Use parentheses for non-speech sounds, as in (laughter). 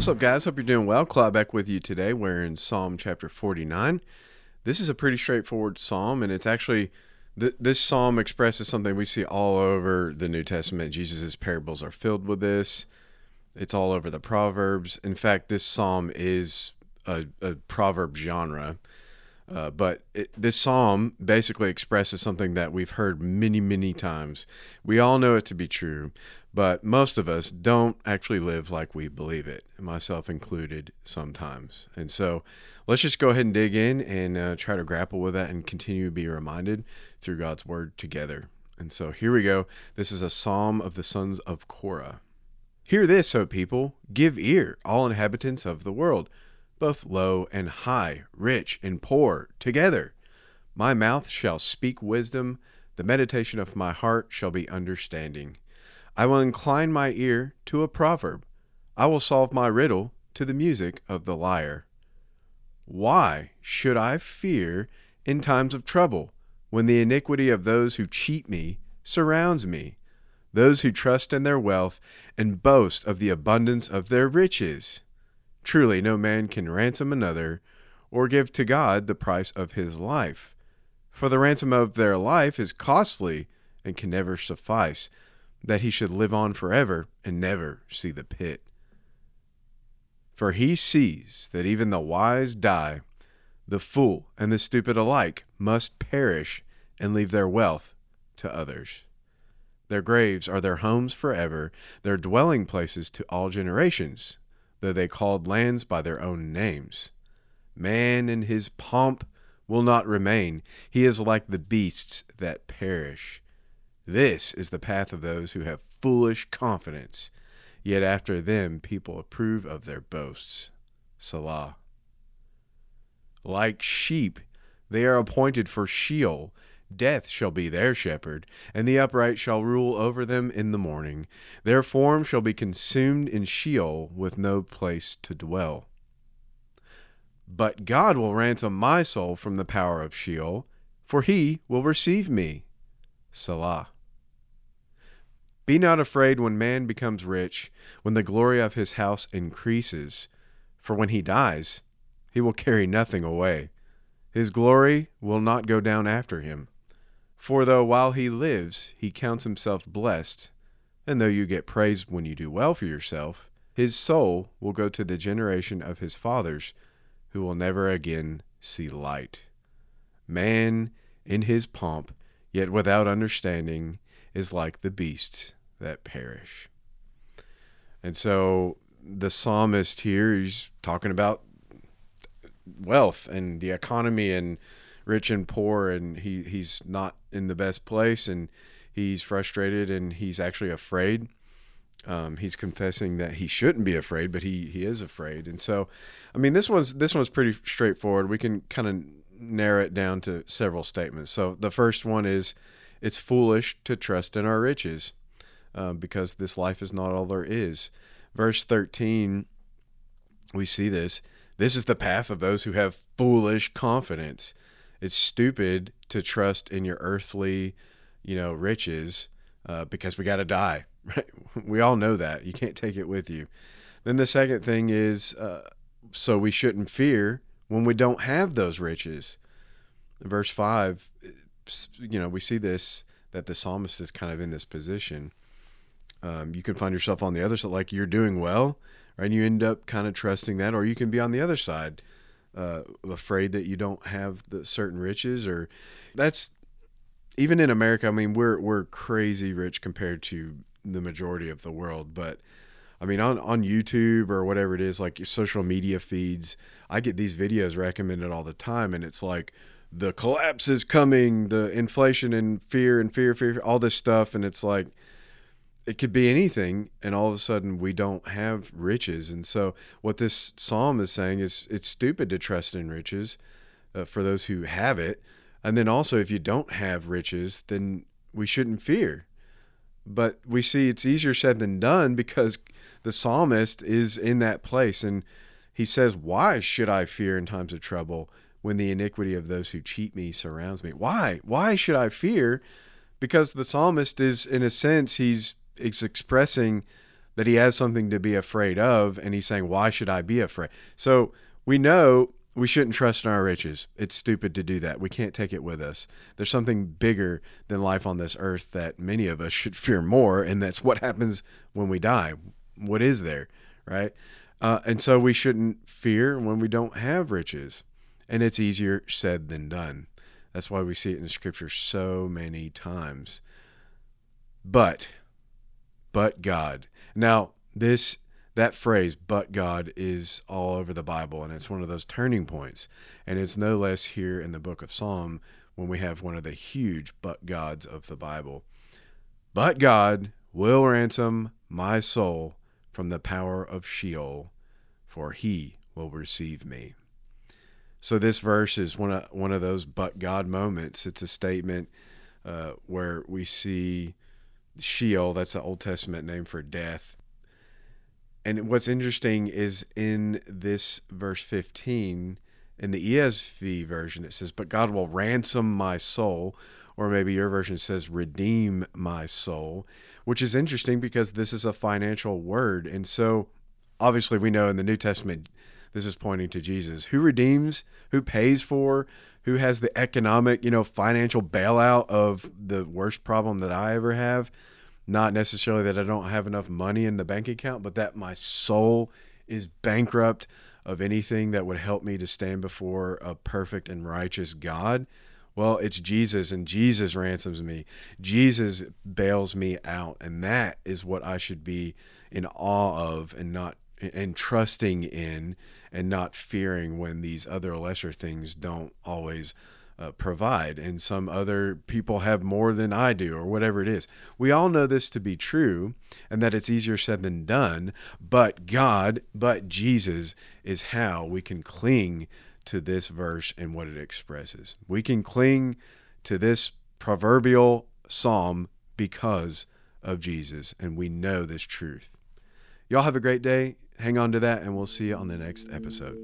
What's up, guys? Hope you're doing well. Claude back with you today. We're in Psalm chapter 49. This is a pretty straightforward psalm, and it's actually th- this psalm expresses something we see all over the New Testament. Jesus' parables are filled with this. It's all over the Proverbs. In fact, this psalm is a, a proverb genre. Uh, but it, this psalm basically expresses something that we've heard many, many times. We all know it to be true, but most of us don't actually live like we believe it, myself included sometimes. And so let's just go ahead and dig in and uh, try to grapple with that and continue to be reminded through God's word together. And so here we go. This is a psalm of the sons of Korah. Hear this, O people, give ear, all inhabitants of the world both low and high, rich and poor, together. My mouth shall speak wisdom, the meditation of my heart shall be understanding. I will incline my ear to a proverb, I will solve my riddle to the music of the lyre. Why should I fear in times of trouble, when the iniquity of those who cheat me surrounds me, those who trust in their wealth and boast of the abundance of their riches? Truly, no man can ransom another or give to God the price of his life. For the ransom of their life is costly and can never suffice, that he should live on forever and never see the pit. For he sees that even the wise die, the fool and the stupid alike must perish and leave their wealth to others. Their graves are their homes forever, their dwelling places to all generations though they called lands by their own names. Man in his pomp will not remain. He is like the beasts that perish. This is the path of those who have foolish confidence, yet after them people approve of their boasts. Selah. Like sheep, they are appointed for Sheol Death shall be their shepherd, and the upright shall rule over them in the morning. Their form shall be consumed in Sheol with no place to dwell. But God will ransom my soul from the power of Sheol, for he will receive me. Selah. Be not afraid when man becomes rich, when the glory of his house increases, for when he dies, he will carry nothing away. His glory will not go down after him. For though while he lives he counts himself blessed, and though you get praise when you do well for yourself, his soul will go to the generation of his fathers, who will never again see light. Man in his pomp, yet without understanding, is like the beasts that perish. And so the psalmist here, he's talking about wealth and the economy and rich and poor, and he he's not in the best place, and he's frustrated, and he's actually afraid. Um, he's confessing that he shouldn't be afraid, but he he is afraid, and so, I mean, this one's this one's pretty straightforward. We can kind of narrow it down to several statements. So the first one is, it's foolish to trust in our riches, um, because this life is not all there is. Verse thirteen, we see this. This is the path of those who have foolish confidence it's stupid to trust in your earthly, you know, riches uh, because we got to die. (laughs) Right? We all know that you can't take it with you. Then the second thing is, uh, so we shouldn't fear when we don't have those riches. Verse five, you know, we see this that the psalmist is kind of in this position. Um, you can find yourself on the other side, like you're doing well, right? and you end up kind of trusting that, or you can be on the other side uh, afraid that you don't have the certain riches or that's even in America. I mean, we're we're crazy rich compared to the majority of the world, but I mean, on, on YouTube or whatever it is, like your social media feeds, I get these videos recommended all the time, and it's like the collapse is coming, the inflation and fear and fear, fear, all this stuff, and it's like it could be anything and all of a sudden we don't have riches. And so what this psalm is saying is it's stupid to trust in riches uh, for those who have it. And then also if you don't have riches then we shouldn't fear but we see it's easier said than done because the psalmist is in that place and he says why should i fear in times of trouble when the iniquity of those who cheat me surrounds me why why should i fear because the psalmist is in a sense he's is expressing that he has something to be afraid of, and he's saying, Why should I be afraid? So we know we shouldn't trust in our riches. It's stupid to do that. We can't take it with us. There's something bigger than life on this earth that many of us should (laughs) fear more, and that's what happens when we die. What is there, right? Uh, and so we shouldn't fear when we don't have riches. And it's easier said than done. That's why we see it in Scripture so many times. But, but God. Now, this that phrase but god is all over the bible and it's one of those turning points. And it's no less here in the book of psalm when we have one of the huge but gods of the bible. But god will ransom my soul from the power of sheol for he will receive me. So this verse is one of one of those but god moments. It's a statement uh, where we see sheol that's the old testament name for death and what's interesting is in this verse 15, in the ESV version, it says, But God will ransom my soul. Or maybe your version says, Redeem my soul, which is interesting because this is a financial word. And so obviously we know in the New Testament, this is pointing to Jesus. Who redeems, who pays for, who has the economic, you know, financial bailout of the worst problem that I ever have? Not necessarily that I don't have enough money in the bank account, but that my soul is bankrupt of anything that would help me to stand before a perfect and righteous God. Well, it's Jesus, and Jesus ransoms me. Jesus bails me out, and that is what I should be in awe of and not and trusting in and not fearing when these other lesser things don't always uh, provide, and some other people have more than I do, or whatever it is. We all know this to be true, and that it's easier said than done, but God, but Jesus is how we can cling to this verse and what it expresses. We can cling to this proverbial psalm because of Jesus, and we know this truth. Y'all have a great day. Hang on to that, and we'll see you on the next episode.